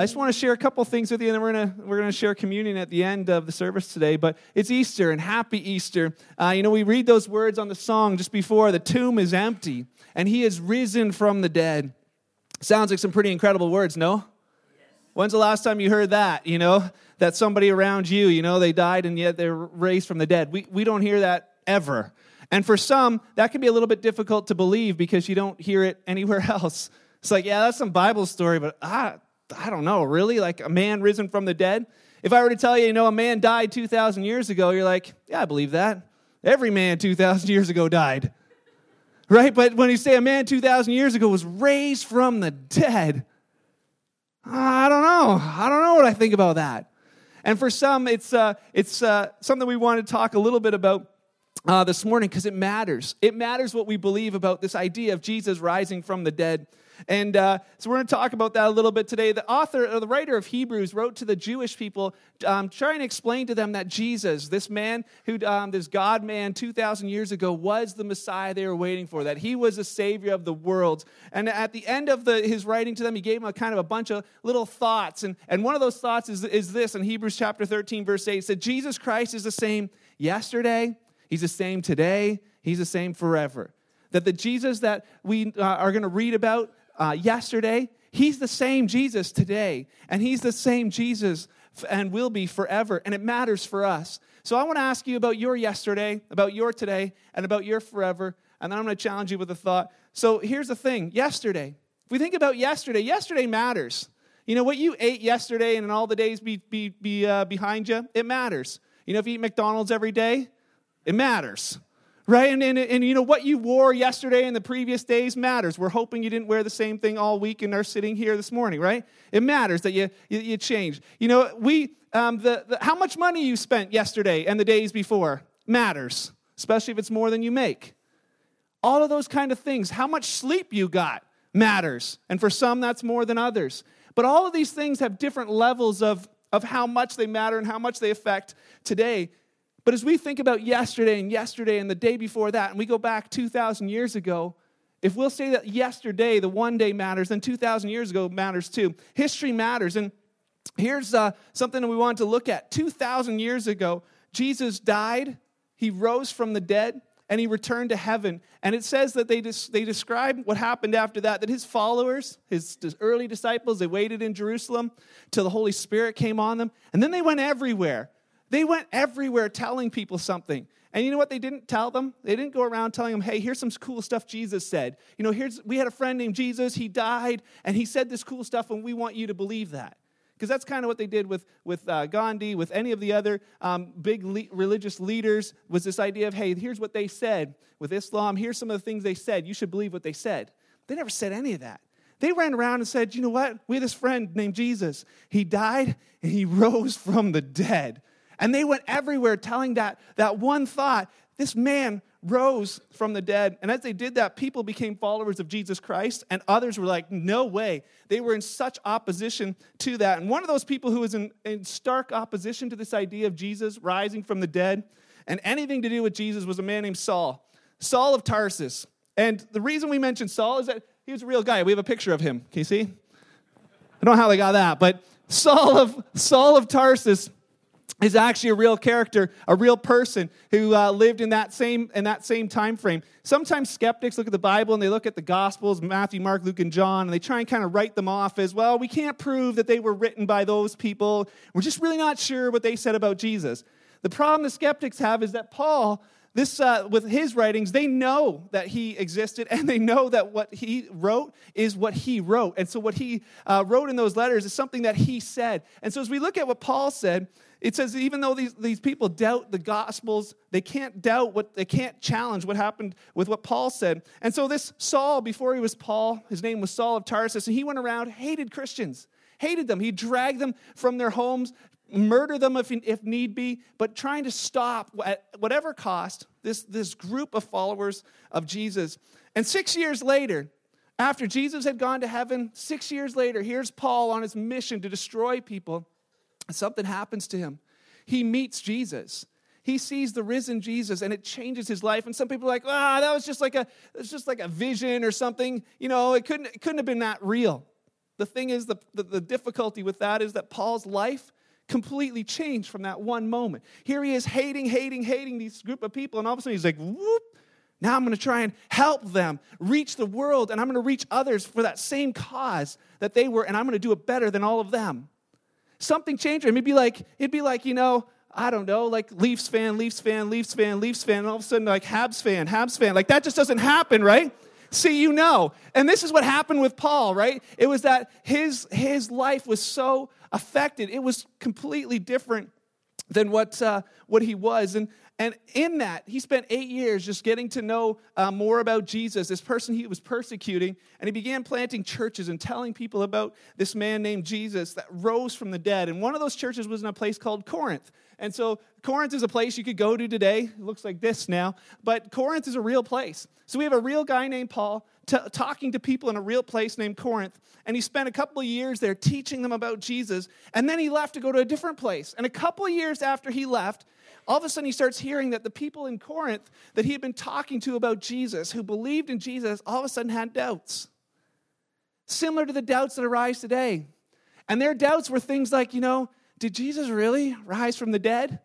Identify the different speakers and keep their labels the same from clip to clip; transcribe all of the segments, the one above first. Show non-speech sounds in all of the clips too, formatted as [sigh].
Speaker 1: I just want to share a couple things with you, and then we're gonna we're gonna share communion at the end of the service today. But it's Easter, and happy Easter. Uh, you know, we read those words on the song just before. The tomb is empty, and He is risen from the dead. Sounds like some pretty incredible words, no? When's the last time you heard that? You know, that somebody around you, you know, they died and yet they're raised from the dead. We we don't hear that ever. And for some, that can be a little bit difficult to believe because you don't hear it anywhere [laughs] else. It's like, yeah, that's some Bible story, but I, I don't know, really? Like a man risen from the dead? If I were to tell you, you know, a man died 2,000 years ago, you're like, yeah, I believe that. Every man 2,000 years ago died. Right? But when you say a man 2,000 years ago was raised from the dead, I don't know. I don't know what I think about that. And for some, it's, uh, it's uh, something we want to talk a little bit about uh, this morning because it matters. It matters what we believe about this idea of Jesus rising from the dead. And uh, so we're going to talk about that a little bit today. The author, or the writer of Hebrews, wrote to the Jewish people, um, trying to explain to them that Jesus, this man who, um, this God man 2,000 years ago, was the Messiah they were waiting for, that he was the Savior of the world. And at the end of the, his writing to them, he gave them a kind of a bunch of little thoughts. And, and one of those thoughts is, is this in Hebrews chapter 13, verse 8 it said, Jesus Christ is the same yesterday, he's the same today, he's the same forever that the Jesus that we uh, are going to read about uh, yesterday, he's the same Jesus today, and he's the same Jesus and will be forever, and it matters for us. So I want to ask you about your yesterday, about your today, and about your forever, and then I'm going to challenge you with a thought. So here's the thing yesterday, if we think about yesterday, yesterday matters. You know, what you ate yesterday and all the days be, be, be uh, behind you, it matters. You know, if you eat McDonald's every day, it matters right? And, and, and you know, what you wore yesterday and the previous days matters. We're hoping you didn't wear the same thing all week and are sitting here this morning, right? It matters that you, you, you change. You know, we, um, the, the, how much money you spent yesterday and the days before matters, especially if it's more than you make. All of those kind of things. How much sleep you got matters. And for some, that's more than others. But all of these things have different levels of, of how much they matter and how much they affect today. But as we think about yesterday and yesterday and the day before that, and we go back 2,000 years ago, if we'll say that yesterday, the one day matters, then 2,000 years ago matters too. History matters. And here's uh, something that we want to look at. 2,000 years ago, Jesus died, he rose from the dead, and he returned to heaven. And it says that they, des- they describe what happened after that, that his followers, his early disciples, they waited in Jerusalem till the Holy Spirit came on them, and then they went everywhere. They went everywhere telling people something. And you know what they didn't tell them? They didn't go around telling them, hey, here's some cool stuff Jesus said. You know, here's, we had a friend named Jesus, he died, and he said this cool stuff, and we want you to believe that. Because that's kind of what they did with, with uh, Gandhi, with any of the other um, big le- religious leaders, was this idea of, hey, here's what they said. With Islam, here's some of the things they said. You should believe what they said. They never said any of that. They ran around and said, you know what? We had this friend named Jesus. He died, and he [laughs] rose from the dead. And they went everywhere telling that, that one thought this man rose from the dead. And as they did that, people became followers of Jesus Christ, and others were like, no way. They were in such opposition to that. And one of those people who was in, in stark opposition to this idea of Jesus rising from the dead and anything to do with Jesus was a man named Saul, Saul of Tarsus. And the reason we mention Saul is that he was a real guy. We have a picture of him. Can you see? I don't know how they got that, but Saul of Saul of Tarsus is actually a real character, a real person who uh, lived in that same in that same time frame. Sometimes skeptics look at the Bible and they look at the Gospels, Matthew, Mark, Luke, and John, and they try and kind of write them off as well. We can't prove that they were written by those people. We're just really not sure what they said about Jesus. The problem the skeptics have is that Paul this uh, with his writings they know that he existed and they know that what he wrote is what he wrote and so what he uh, wrote in those letters is something that he said and so as we look at what paul said it says even though these, these people doubt the gospels they can't doubt what they can't challenge what happened with what paul said. And so this saul before he was paul his name was saul of tarsus and he went around hated christians hated them. He dragged them from their homes murder them if, if need be but trying to stop at whatever cost this, this group of followers of jesus. And six years later after jesus had gone to heaven six years later here's paul on his mission to destroy people something happens to him. He meets Jesus. He sees the risen Jesus and it changes his life. And some people are like, ah, that was just like a it's just like a vision or something. You know, it couldn't, it couldn't have been that real. the thing is, the, the, the difficulty with that is that Paul's life completely changed from that one moment. Here he is hating, hating, hating these group of people, and all of a sudden he's like, whoop, now I'm going to try and help them reach the world, and I'm going to reach others for that same cause that they were, and I'm going to do it better than all of them. Something changed. It'd be like, it'd be like, you know, I don't know, like Leafs fan, Leafs fan, Leafs fan, Leafs fan, and all of a sudden like Habs fan, Habs fan. Like that just doesn't happen, right? See, you know. And this is what happened with Paul, right? It was that his his life was so affected. It was completely different than what uh, what he was. And and in that, he spent eight years just getting to know uh, more about Jesus, this person he was persecuting. And he began planting churches and telling people about this man named Jesus that rose from the dead. And one of those churches was in a place called Corinth. And so, Corinth is a place you could go to today. It looks like this now. But Corinth is a real place. So, we have a real guy named Paul t- talking to people in a real place named Corinth. And he spent a couple of years there teaching them about Jesus. And then he left to go to a different place. And a couple of years after he left, all of a sudden he starts hearing that the people in Corinth that he had been talking to about Jesus, who believed in Jesus, all of a sudden had doubts. Similar to the doubts that arise today. And their doubts were things like, you know, did Jesus really rise from the dead?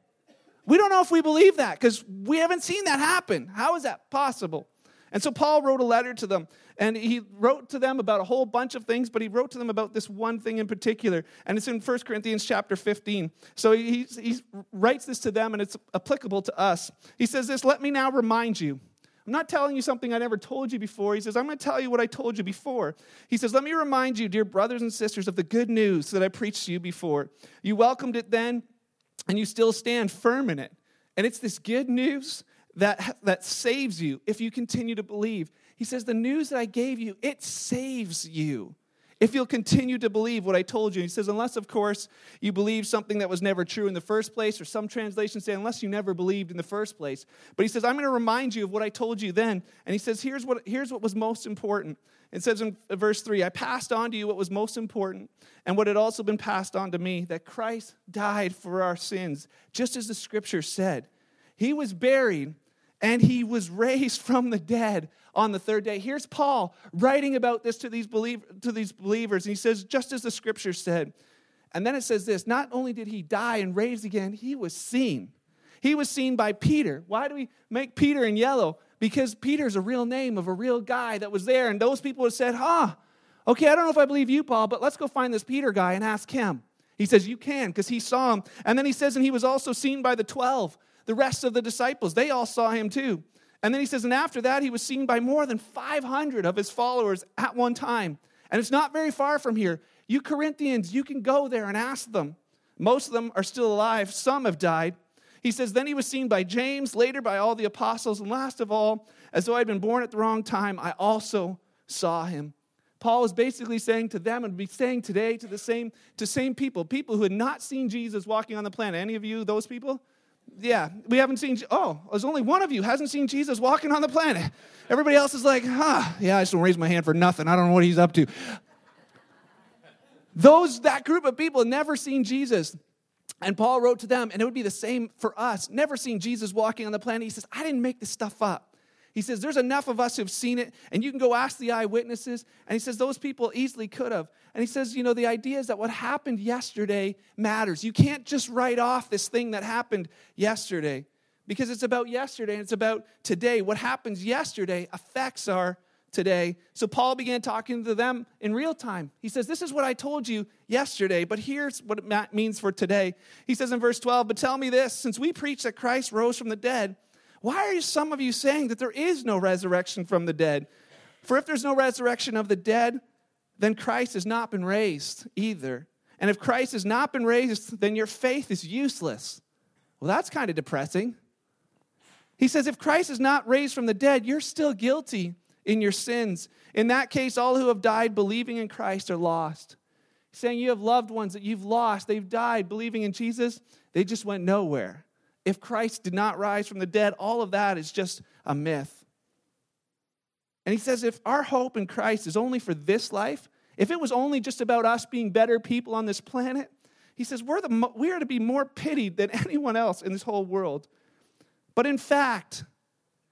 Speaker 1: We don't know if we believe that because we haven't seen that happen. How is that possible? And so Paul wrote a letter to them, and he wrote to them about a whole bunch of things, but he wrote to them about this one thing in particular. And it's in 1 Corinthians chapter 15. So he, he writes this to them, and it's applicable to us. He says this Let me now remind you. I'm not telling you something I never told you before. He says, I'm going to tell you what I told you before. He says, Let me remind you, dear brothers and sisters, of the good news that I preached to you before. You welcomed it then, and you still stand firm in it. And it's this good news that, that saves you if you continue to believe. He says, The news that I gave you, it saves you if you'll continue to believe what I told you. He says, Unless, of course, you believe something that was never true in the first place, or some translations say, Unless you never believed in the first place. But he says, I'm going to remind you of what I told you then. And he says, Here's what, here's what was most important. It says in verse 3 I passed on to you what was most important and what had also been passed on to me that Christ died for our sins, just as the scripture said. He was buried and he was raised [laughs] from the dead on the third day. Here's Paul writing about this to these, believ- to these believers, and he says, just as the scripture said. And then it says this not only did he die and raise again, he was seen. He was seen by Peter. Why do we make Peter in yellow? Because Peter's a real name of a real guy that was there, and those people have said, huh, okay, I don't know if I believe you, Paul, but let's go find this Peter guy and ask him. He says, You can, because he saw him. And then he says, And he was also seen by the 12 the rest of the disciples. They all saw him too. And then he says, and after that, he was seen by more than 500 of his followers at one time. And it's not very far from here. You Corinthians, you can go there and ask them. Most of them are still alive, some have died. He says, Then he was seen by James, later by all the apostles, and last of all, as though I'd been born at the wrong time, I also saw him. Paul is basically saying to them and be saying today to the same to same people, people who had not seen Jesus walking on the planet. Any of you, those people? Yeah, we haven't seen, oh, there's only one of you hasn't seen Jesus walking on the planet. Everybody else is like, huh, yeah, I just don't raise my hand for nothing. I don't know what he's up to. Those, that group of people never seen Jesus. And Paul wrote to them, and it would be the same for us. Never seen Jesus walking on the planet. He says, I didn't make this stuff up. He says, There's enough of us who've seen it, and you can go ask the eyewitnesses. And he says, Those people easily could have. And he says, You know, the idea is that what happened yesterday matters. You can't just write off this thing that happened yesterday because it's about yesterday and it's about today. What happens yesterday affects our today. So Paul began talking to them in real time. He says, This is what I told you yesterday, but here's what it means for today. He says in verse 12, But tell me this since we preach that Christ rose from the dead, why are some of you saying that there is no resurrection from the dead? For if there's no resurrection of the dead, then Christ has not been raised either. And if Christ has not been raised, then your faith is useless. Well, that's kind of depressing. He says, if Christ is not raised from the dead, you're still guilty in your sins. In that case, all who have died believing in Christ are lost. He's saying you have loved ones that you've lost, they've died believing in Jesus, they just went nowhere if Christ did not rise from the dead, all of that is just a myth. And he says if our hope in Christ is only for this life, if it was only just about us being better people on this planet, he says we're the, we are to be more pitied than [laughs] anyone else in this whole world. But in fact,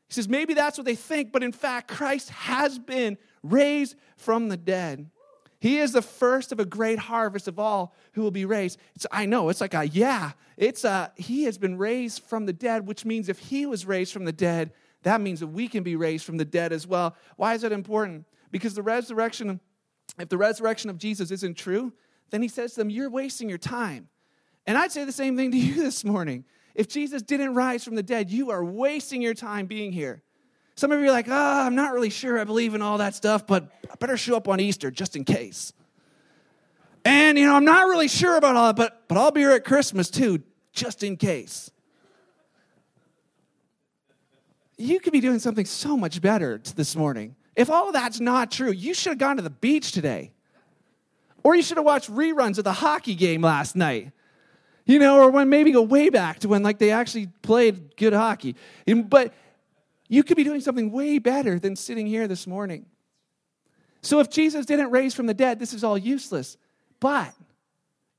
Speaker 1: he says maybe that's what they think, but in fact, Christ has been raised from the dead. He is the first of a great harvest of all who will be raised. It's, I know, it's like a yeah. It's a, he has been raised from the dead, which means if he was raised from the dead, that means that we can be raised from the dead as well. Why is that important? Because the resurrection, if the resurrection of Jesus isn't true, then he says to them, You're wasting your time. And I'd say the same thing to [laughs] you this morning. If Jesus didn't rise from the dead, you are wasting your time being here. Some of you are like, oh, I'm not really sure I believe in all that stuff, but I better show up on Easter just in case. And, you know, I'm not really sure about all that, but, but I'll be here at Christmas too, just in case. You could be doing something so much better this morning. If all of that's not true, you should have gone to the beach today. Or you should have watched reruns of the hockey game last night. You know, or when maybe go way back to when like they actually played good hockey. But you could be doing something way better than sitting here this morning. So if Jesus didn't raise from the dead, this is all useless. But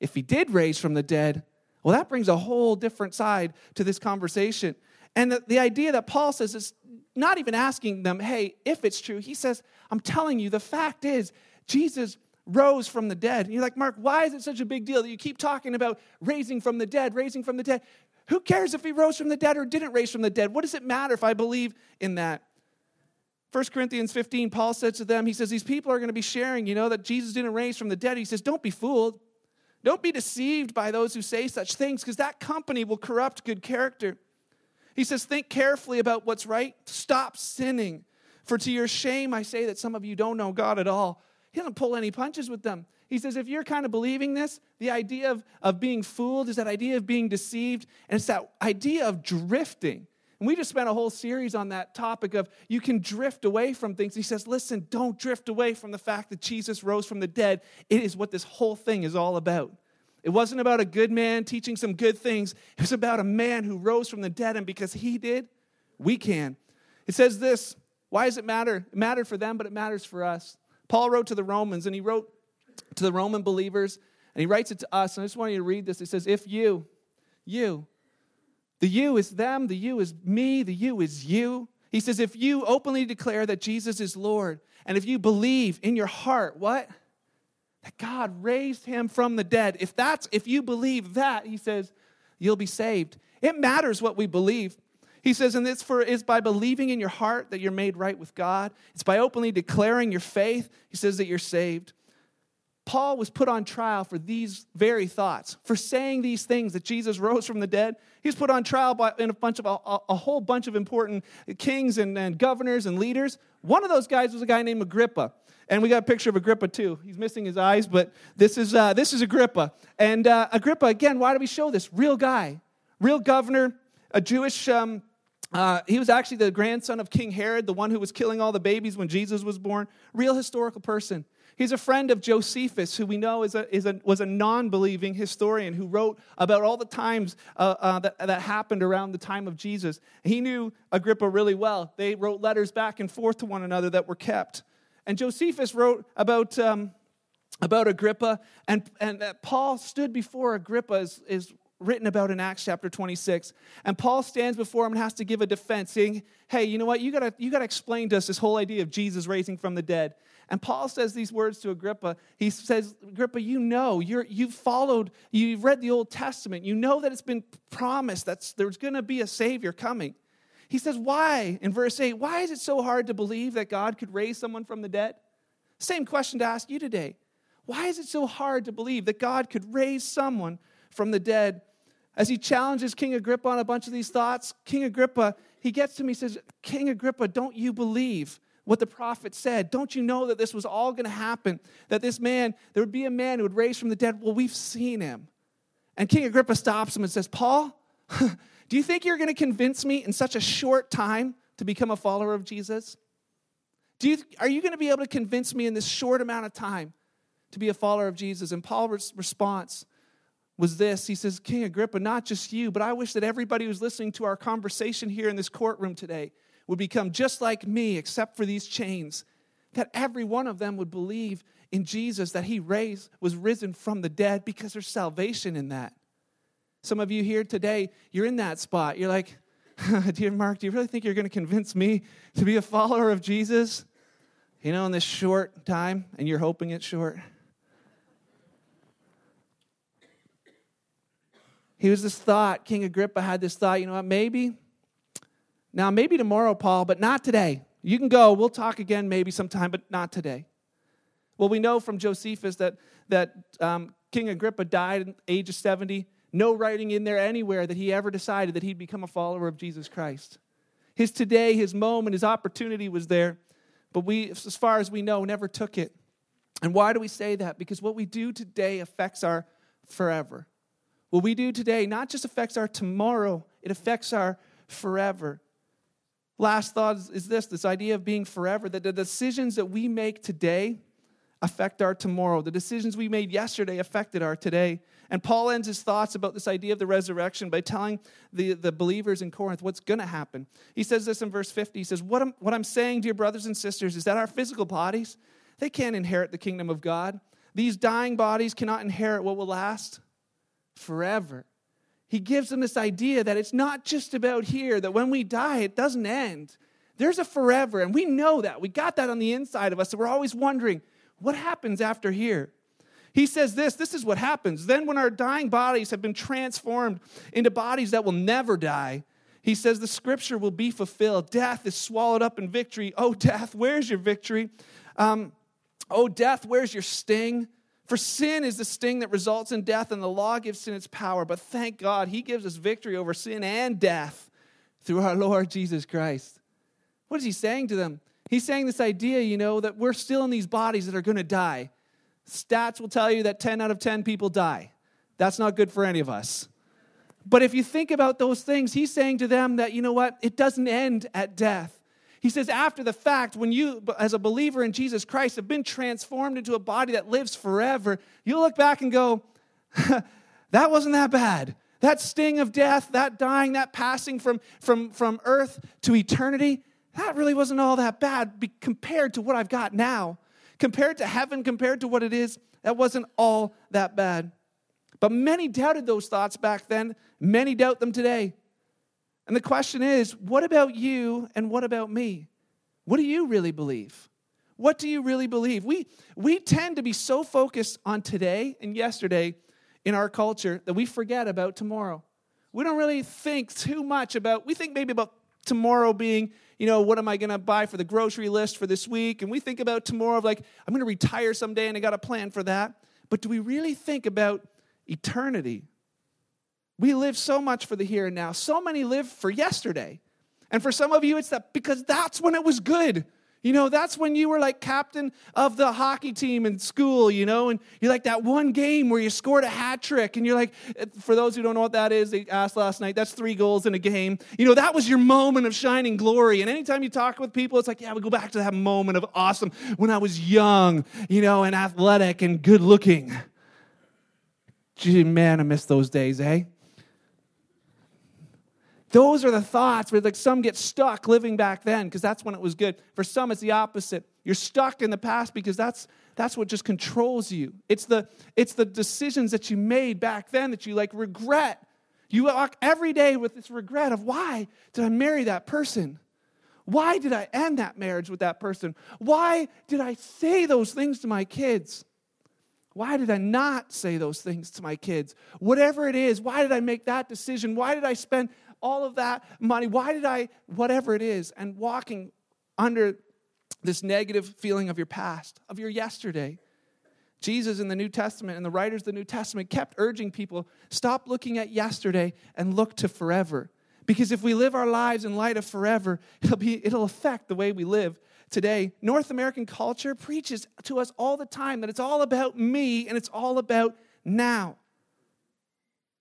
Speaker 1: if he did raise from the dead, well, that brings a whole different side to this conversation. And the, the idea that Paul says is not even asking them, hey, if it's true. He says, I'm telling you, the fact is, Jesus rose from the dead. And you're like, Mark, why is it such a big deal that you keep talking about raising from the dead, raising from the dead? Who cares if he rose from the dead or didn't raise from the dead? What does it matter if I believe in that? 1 Corinthians 15, Paul said to them, he says, These people are going to be sharing, you know, that Jesus didn't raise from the dead. He says, Don't be fooled. Don't be deceived by those who say such things, because that company will corrupt good character. He says, Think carefully about what's right. Stop sinning. For to your shame, I say that some of you don't know God at all. He doesn't pull any punches with them. He says, if you're kind of believing this, the idea of, of being fooled is that idea of being deceived, and it's that idea of drifting. And we just spent a whole series on that topic of you can drift away from things. He says, listen, don't drift away from the fact that Jesus rose from the dead. It is what this whole thing is all about. It wasn't about a good man teaching some good things, it was about a man who rose from the dead, and because he did, we can. It says this why does it matter? It mattered for them, but it matters for us. Paul wrote to the Romans, and he wrote to the Roman believers, and he writes it to us. And I just want you to read this. He says, If you, you, the you is them, the you is me, the you is you. He says, If you openly declare that Jesus is Lord, and if you believe in your heart, what? That God raised him from the dead. If that's if you believe that, he says, you'll be saved. It matters what we believe. He says, and this for is by believing in your heart that you're made right with God. It's by openly declaring your faith. He says that you're saved. Paul was put on trial for these very thoughts, for saying these things that Jesus rose from the dead. He was put on trial by in a bunch of a, a whole bunch of important kings and, and governors and leaders. One of those guys was a guy named Agrippa. And we got a picture of Agrippa too. He's missing his eyes, but this is, uh, this is Agrippa. And uh, Agrippa, again, why do we show this? Real guy, real governor, a Jewish um, uh, he was actually the grandson of King Herod, the one who was killing all the babies when Jesus was born. Real historical person. He's a friend of Josephus, who we know is a, is a, was a non believing historian who wrote about all the times uh, uh, that, that happened around the time of Jesus. He knew Agrippa really well. They wrote letters back and forth to one another that were kept. And Josephus wrote about, um, about Agrippa, and, and that Paul stood before Agrippa as, as written about in Acts chapter 26. And Paul stands before him and has to give a defense, saying, Hey, you know what? You gotta, you gotta explain to us this whole idea of Jesus raising from the dead. And Paul says these words to Agrippa. He says, Agrippa, you know, you're, you've followed, you've read the Old Testament. You know that it's been promised that there's going to be a Savior coming. He says, Why? In verse 8, why is it so hard to believe that God could raise someone from the dead? Same question to ask you today. Why is it so hard to believe that God could raise someone from the dead. As he challenges King Agrippa on a bunch of these thoughts, King Agrippa, he gets to me, says, King Agrippa, don't you believe what the prophet said? Don't you know that this was all going to happen? That this man, there would be a man who would raise from the dead? Well, we've seen him. And King Agrippa stops him and says, Paul, [laughs] do you think you're going to convince me in such a short time to become a follower of Jesus? Do you, are you going to be able to convince me in this short amount of time to be a follower of Jesus? And Paul's response was this He says, King Agrippa, not just you, but I wish that everybody who's listening to our conversation here in this courtroom today would become just like me, except for these chains. That every one of them would believe in Jesus, that he raised, was risen from the dead, because there's salvation in that. Some of you here today, you're in that spot. You're like, [laughs] Dear Mark, do you really think you're going to convince me to be a follower of Jesus? You know, in this short time, and you're hoping it's short. He was this thought, King Agrippa had this thought, you know what, maybe, now maybe tomorrow, Paul, but not today. You can go, we'll talk again maybe sometime, but not today. Well, we know from Josephus that, that um, King Agrippa died at the age of 70. No writing in there anywhere that he ever decided that he'd become a follower of Jesus Christ. His today, his moment, his opportunity was there, but we, as far as we know, never took it. And why do we say that? Because what we do today affects our forever. What we do today not just affects our tomorrow, it affects our forever. Last thought is this this idea of being forever, that the decisions that we make today affect our tomorrow. The decisions we made yesterday affected our today. And Paul ends his thoughts about this idea of the resurrection by telling the, the believers in Corinth what's going to happen. He says this in verse 50. He says, what I'm, what I'm saying, dear brothers and sisters, is that our physical bodies, they can't inherit the kingdom of God. These dying bodies cannot inherit what will last forever. He gives them this idea that it's not just about here, that when we die, it doesn't end. There's a forever, and we know that. We got that on the inside of us, so we're always wondering, what happens after here? He says this this is what happens. Then, when our dying bodies have been transformed into bodies that will never die, he says the scripture will be fulfilled. Death is swallowed up in victory. Oh, death, where's your victory? Um, oh, death, where's your sting? For sin is the sting that results in death, and the law gives sin its power. But thank God, He gives us victory over sin and death through our Lord Jesus Christ. What is He saying to them? He's saying this idea, you know, that we're still in these bodies that are going to die. Stats will tell you that 10 out of 10 people die. That's not good for any of us. But if you think about those things, he's saying to them that, you know what, it doesn't end at death. He says, after the fact, when you, as a believer in Jesus Christ, have been transformed into a body that lives forever, you look back and go, [laughs] that wasn't that bad. That sting of death, that dying, that passing from, from, from earth to eternity, that really wasn't all that bad compared to what I've got now. Compared to heaven, compared to what it is, that wasn't all that bad. But many doubted those thoughts back then. Many doubt them today. And the question is what about you and what about me? What do you really believe? What do you really believe? We, we tend to be so focused on today and yesterday in our culture that we forget about tomorrow. We don't really think too much about, we think maybe about tomorrow being, you know, what am I going to buy for the grocery list for this week? And we think about tomorrow of like, I'm going to retire someday and I got a plan for that. But do we really think about eternity? We live so much for the here and now. So many live for yesterday. And for some of you, it's that because that's when it was good. You know, that's when you were like captain of the hockey team in school, you know, and you're like that one game where you scored a hat trick. And you're like, for those who don't know what that is, they asked last night, that's three goals in a game. You know, that was your moment of shining glory. And anytime you talk with people, it's like, yeah, we go back to that moment of awesome when I was young, you know, and athletic and good looking. Gee, man, I miss those days, eh? Those are the thoughts where like some get stuck living back then because that's when it was good. For some, it's the opposite. You're stuck in the past because that's that's what just controls you. It's the it's the decisions that you made back then that you like regret. You walk every day with this regret of why did I marry that person? Why did I end that marriage with that person? Why did I say those things to my kids? Why did I not say those things to my kids? Whatever it is, why did I make that decision? Why did I spend all of that money? Why did I, whatever it is, and walking under this negative feeling of your past, of your yesterday. Jesus in the New Testament and the writers of the New Testament kept urging people stop looking at yesterday and look to forever. Because if we live our lives in light of forever, it'll, be, it'll affect the way we live today. North American culture preaches to us all the time that it's all about me and it's all about now.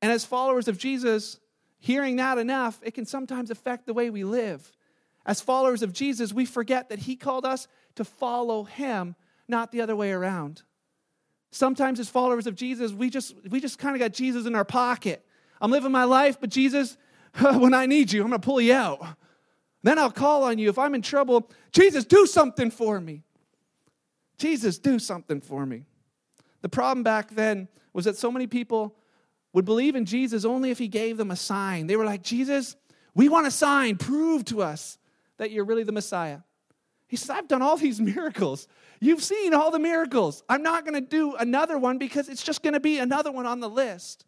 Speaker 1: And as followers of Jesus, hearing that enough, it can sometimes affect the way we live. As followers of Jesus, we forget that He called us to follow Him, not the other way around. Sometimes, as followers of Jesus, we just, we just kind of got Jesus in our pocket. I'm living my life, but Jesus, [laughs] when I need you, I'm going to pull you out. Then I'll call on you. If I'm in trouble, Jesus, do something for me. Jesus, do something for me. The problem back then was that so many people would believe in Jesus only if he gave them a sign. They were like, Jesus, we want a sign. Prove to us that you're really the Messiah. He says, I've done all these [laughs] miracles. You've seen all the miracles. I'm not going to do another one because it's just going to be another one on the list.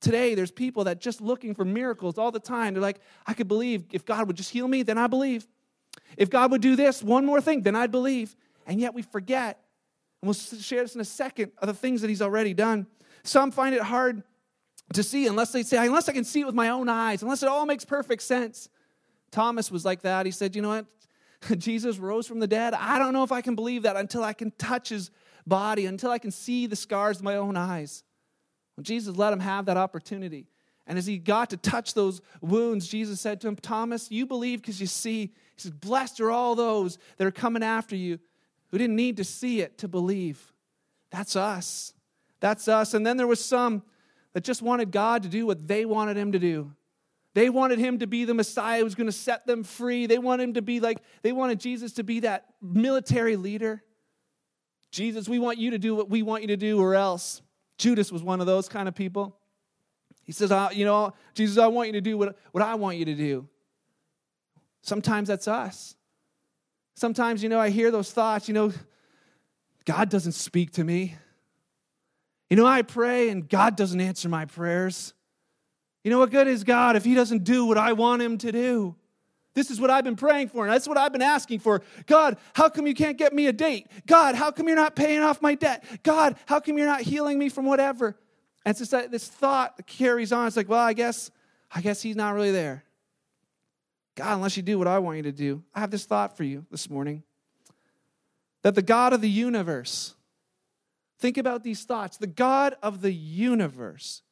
Speaker 1: Today, there's people that just looking for miracles all the time. They're like, I could believe if God would just heal me, then I believe. If God would do this, one more thing, then I'd believe. And yet we forget, and we'll share this in a second, of the things that He's already done. Some find it hard to see unless they say, unless I can see it with my own eyes, unless it all makes perfect sense. Thomas was like that. He said, You know what? [laughs] Jesus rose from the dead. I don't know if I can believe that until I can touch his body, until I can see the scars with my own eyes. Well, Jesus let him have that opportunity. And as he got to touch those wounds, Jesus said to him, Thomas, you believe because you see. He says, Blessed are all those that are coming after you who didn't need to see it to believe. That's us. That's us. And then there was some that just wanted God to do what they wanted him to do. They wanted him to be the Messiah who was going to set them free. They wanted him to be like, they wanted Jesus to be that military leader. Jesus, we want you to do what we want you to do, or else. Judas was one of those kind of people. He says, You know, Jesus, I want you to do what, what I want you to do. Sometimes that's us. Sometimes, you know, I hear those thoughts, you know, God doesn't speak to me. You know, I pray and God doesn't answer my prayers. You know, what good is God if He doesn't do what I want Him to do? This is what I've been praying for, and that's what I've been asking for. God, how come you can't get me a date? God, how come you're not paying off my debt? God, how come you're not healing me from whatever? And it's just this thought carries on. It's like, well, I guess, I guess he's not really there. God, unless you do what I want you to do. I have this thought for you this morning. That the God of the universe, think about these thoughts. The God of the universe,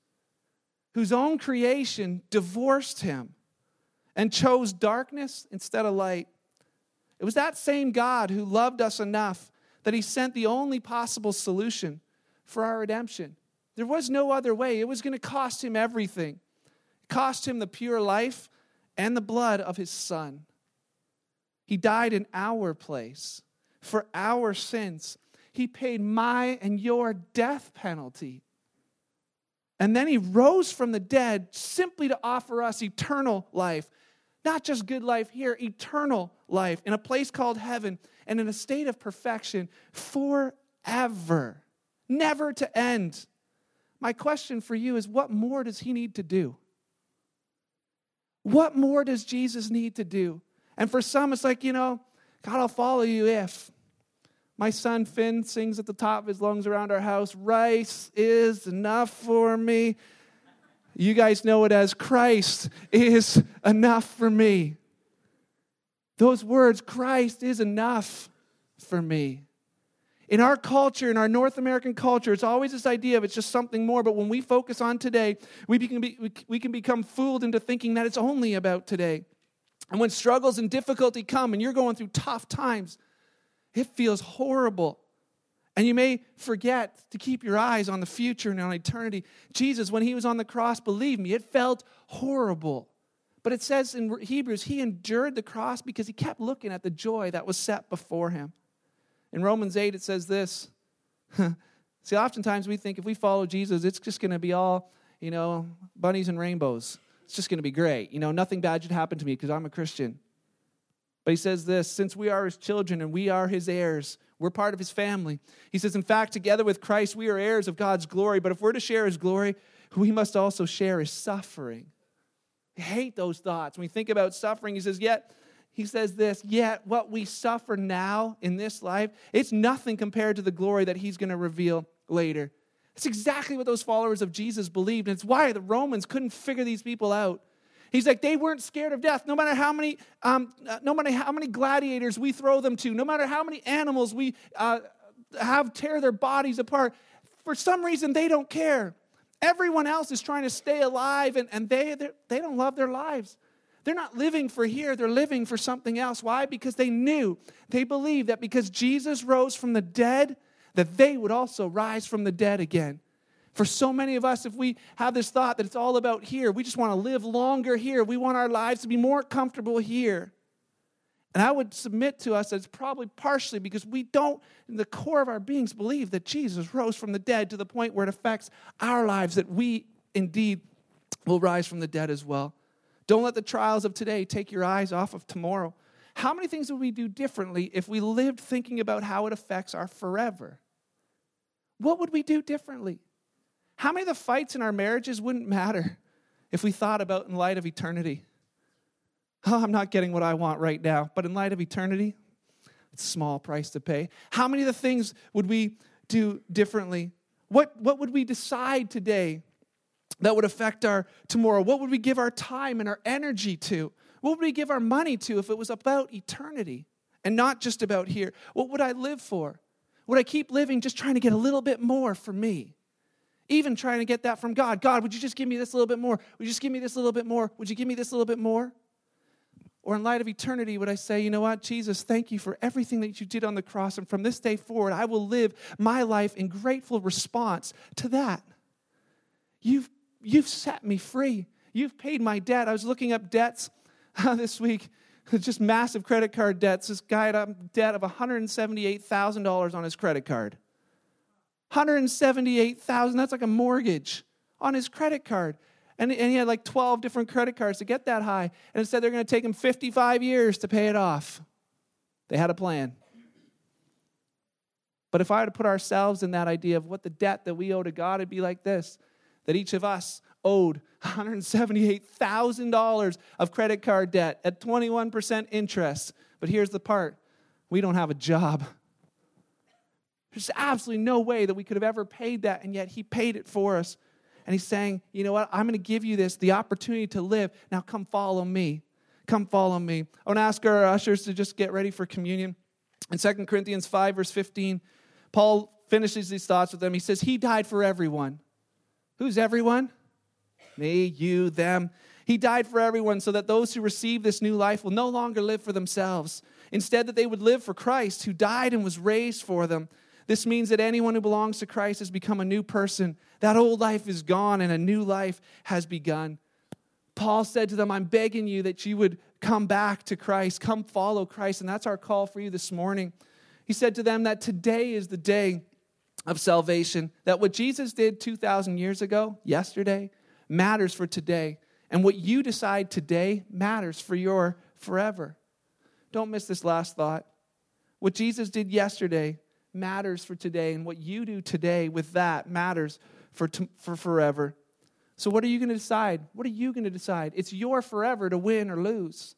Speaker 1: whose own creation divorced him and chose darkness instead of light. It was that same God who loved us enough that he sent the only possible solution for our redemption. There was no other way. It was going to cost him everything. It cost him the pure life and the blood of his son. He died in our place for our sins. He paid my and your death penalty. And then he rose from the dead simply to offer us eternal life. Not just good life here, eternal life in a place called heaven and in a state of perfection forever, never to end. My question for you is what more does he need to do? What more does Jesus need to do? And for some, it's like, you know, God, I'll follow you if. My son Finn sings at the top of his lungs around our house, rice is enough for me. You guys know it as Christ is enough for me. Those words, Christ is enough for me. In our culture, in our North American culture, it's always this idea of it's just something more. But when we focus on today, we can, be, we can become fooled into thinking that it's only about today. And when struggles and difficulty come and you're going through tough times, it feels horrible. And you may forget to keep your eyes on the future and on eternity. Jesus, when he was on the cross, believe me, it felt horrible. But it says in Hebrews, he endured the cross because he kept looking at the joy that was set before him. In Romans 8, it says this. [laughs] See, oftentimes we think if we follow Jesus, it's just going to be all, you know, bunnies and rainbows. It's just going to be great. You know, nothing bad should happen to me because I'm a Christian. But he says this since we are his children and we are his heirs, we're part of his family. He says, in fact, together with Christ, we are heirs of God's glory. But if we're to share his glory, we must also share his suffering. I hate those thoughts. When we think about suffering, he says, yet, he says this, yet what we suffer now in this life, it's nothing compared to the glory that he's going to reveal later. That's exactly what those followers of Jesus believed. And it's why the Romans couldn't figure these people out. He's like, they weren't scared of death. No matter how many, um, uh, no matter how many gladiators we throw them to, no matter how many animals we uh, have tear their bodies apart, for some reason they don't care. Everyone else is trying to stay alive, and, and they, they don't love their lives. They're not living for here, they're living for something else. Why? Because they knew, they believed that because Jesus rose from the dead, that they would also rise from the dead again. For so many of us, if we have this thought that it's all about here, we just want to live longer here. We want our lives to be more comfortable here. And I would submit to us that it's probably partially because we don't, in the core of our beings, believe that Jesus rose from the dead to the point where it affects our lives, that we indeed will rise from the dead as well. Don't let the trials of today take your eyes off of tomorrow. How many things would we do differently if we lived thinking about how it affects our forever? What would we do differently? How many of the fights in our marriages wouldn't matter if we thought about in light of eternity? Oh, I'm not getting what I want right now, but in light of eternity, it's a small price to pay. How many of the things would we do differently? What, what would we decide today that would affect our tomorrow? What would we give our time and our energy to? What would we give our money to if it was about eternity and not just about here? What would I live for? Would I keep living just trying to get a little bit more for me? Even trying to get that from God. God, would you just give me this a little bit more? Would you just give me this little bit more? Would you give me this a little bit more? Or in light of eternity, would I say, you know what, Jesus, thank you for everything that you did on the cross. And from this day forward, I will live my life in grateful response to that. You've, you've set me free. You've paid my debt. I was looking up debts [laughs] uh, this week, [laughs] just massive credit card debts. This guy had a debt of $178,000 on his credit card. 178,000, that's like a mortgage on his credit card. And, and he had like 12 different credit cards to get that high. And said they're going to take him 55 years to pay it off. They had a plan. But if I were to put ourselves in that idea of what the debt that we owe to God, it'd be like this that each of us owed $178,000 of credit card debt at 21% interest. But here's the part we don't have a job. There's absolutely no way that we could have ever paid that, and yet He paid it for us. And He's saying, you know what? I'm going to give you this, the opportunity to live. Now come follow me. Come follow me. I want to ask our ushers to just get ready for communion. In 2 Corinthians 5, verse 15, Paul finishes these thoughts with them. He says, He died for everyone. Who's everyone? Me, you, them. He died for everyone so that those who receive this new life will no longer live for themselves. Instead, that they would live for Christ who died and was raised for them. This means that anyone who belongs to Christ has become a new person. That old life is gone and a new life has begun. Paul said to them, I'm begging you that you would come back to Christ, come follow Christ. And that's our call for you this morning. He said to them that today is the day of salvation, that what Jesus did 2,000 years ago, yesterday, matters for today. And what you decide today matters for your forever. Don't miss this last thought. What Jesus did yesterday matters for today, and what you do today with that matters for, t- for forever. So, what are you going to decide? What are you going to decide? It's your forever to win or lose.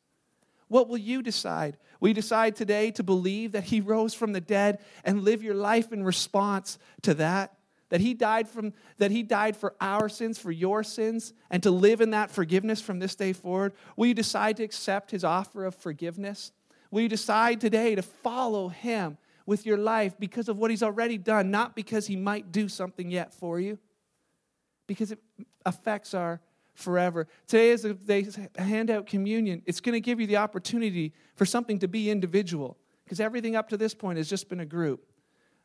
Speaker 1: What will you decide? We decide today to believe that He rose from the dead and live your life in response to that? That he died from that he died for our sins, for your sins, and to live in that forgiveness from this day forward? Will you decide to accept his offer of forgiveness? Will you decide today to follow him with your life because of what he's already done, not because he might do something yet for you? Because it affects our forever. Today, as they hand out communion, it's going to give you the opportunity for something to be individual because everything up to this point has just been a group.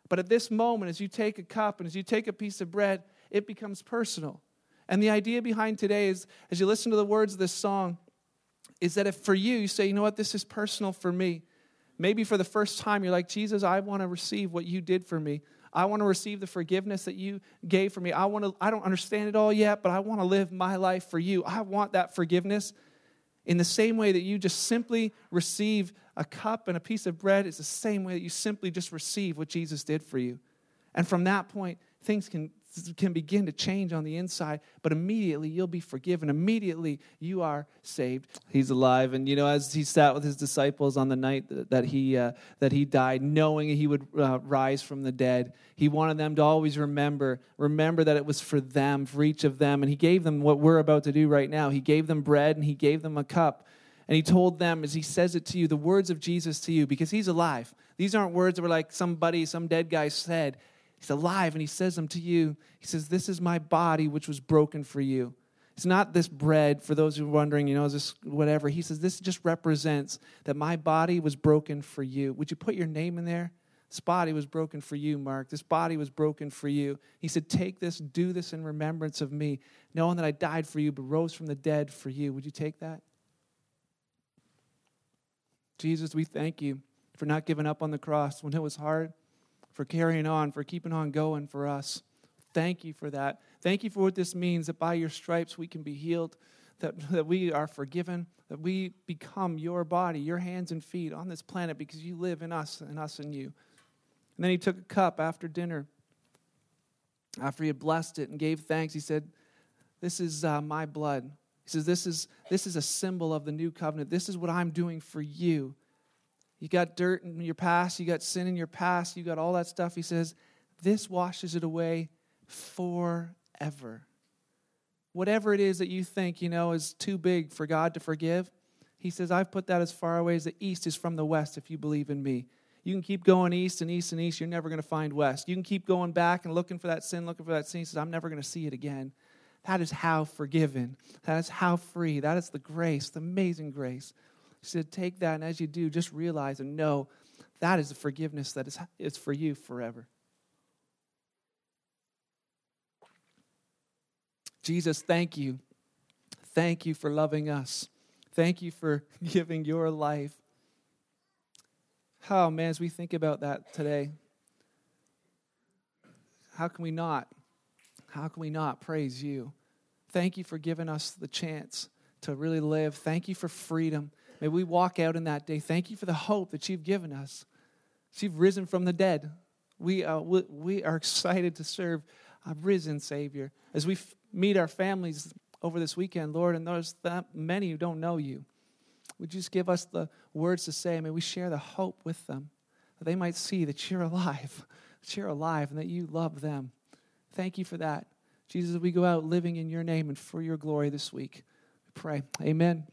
Speaker 1: But at this moment, as you take a cup and as you take a piece of bread, it becomes personal. And the idea behind today is, as you listen to the words of this song, is that if for you, you say, you know what, this is personal for me. Maybe for the first time, you're like, Jesus, I want to receive what you did for me. I want to receive the forgiveness that you gave for me. I want to, I don't understand it all yet, but I want to live my life for you. I want that forgiveness in the same way that you just simply receive a cup and a piece of bread it's the same way that you simply just receive what Jesus did for you. And from that point, things can, can begin to change on the inside, but immediately you'll be forgiven. Immediately you are saved. He's alive. And, you know, as he sat with his disciples on the night that he, uh, that he died, knowing he would uh, rise from the dead, he wanted them to always remember, remember that it was for them, for each of them. And he gave them what we're about to do right now. He gave them bread and he gave them a cup and he told them, as he says it to you, the words of Jesus to you, because he's alive. These aren't words that were like somebody, some dead guy said. He's alive and he says them to you. He says, This is my body which was broken for you. It's not this bread, for those who are wondering, you know, is this whatever? He says, This just represents that my body was broken for you. Would you put your name in there? This body was broken for you, Mark. This body was broken for you. He said, Take this, do this in remembrance of me, knowing that I died for you, but rose from the dead for you. Would you take that? Jesus, we thank you for not giving up on the cross when it was hard, for carrying on, for keeping on going for us. Thank you for that. Thank you for what this means that by your stripes we can be healed, that, that we are forgiven, that we become your body, your hands and feet on this planet because you live in us and us in you. And then he took a cup after dinner. after he had blessed it and gave thanks, he said, This is uh, my blood. He says, this is, this is a symbol of the new covenant. This is what I'm doing for you. You got dirt in your past, you got sin in your past, you got all that stuff. He says, This washes it away forever. Whatever it is that you think, you know, is too big for God to forgive, he says, I've put that as far away as the east is from the west if you believe in me. You can keep going east and east and east, you're never going to find west. You can keep going back and looking for that sin, looking for that sin. He says, I'm never going to see it again. That is how forgiven. That is how free. That is the grace, the amazing grace. He said, Take that, and as you do, just realize and know that is the forgiveness that is, is for you forever. Jesus, thank you. Thank you for loving us. Thank you for [laughs] giving your life. Oh, man, as we think about that today, how can we not? How can we not praise you? Thank you for giving us the chance to really live. Thank you for freedom. May we walk out in that day. Thank you for the hope that you've given us. You've risen from the dead. We, uh, we, we are excited to serve a risen Savior. As we f- meet our families over this weekend, Lord, and there's that many who don't know you, would you just give us the words to say? May we share the hope with them, that they might see that you're alive, [laughs] that you're alive, and that you love them. Thank you for that. Jesus, we go out living in your name and for your glory this week. We pray. Amen.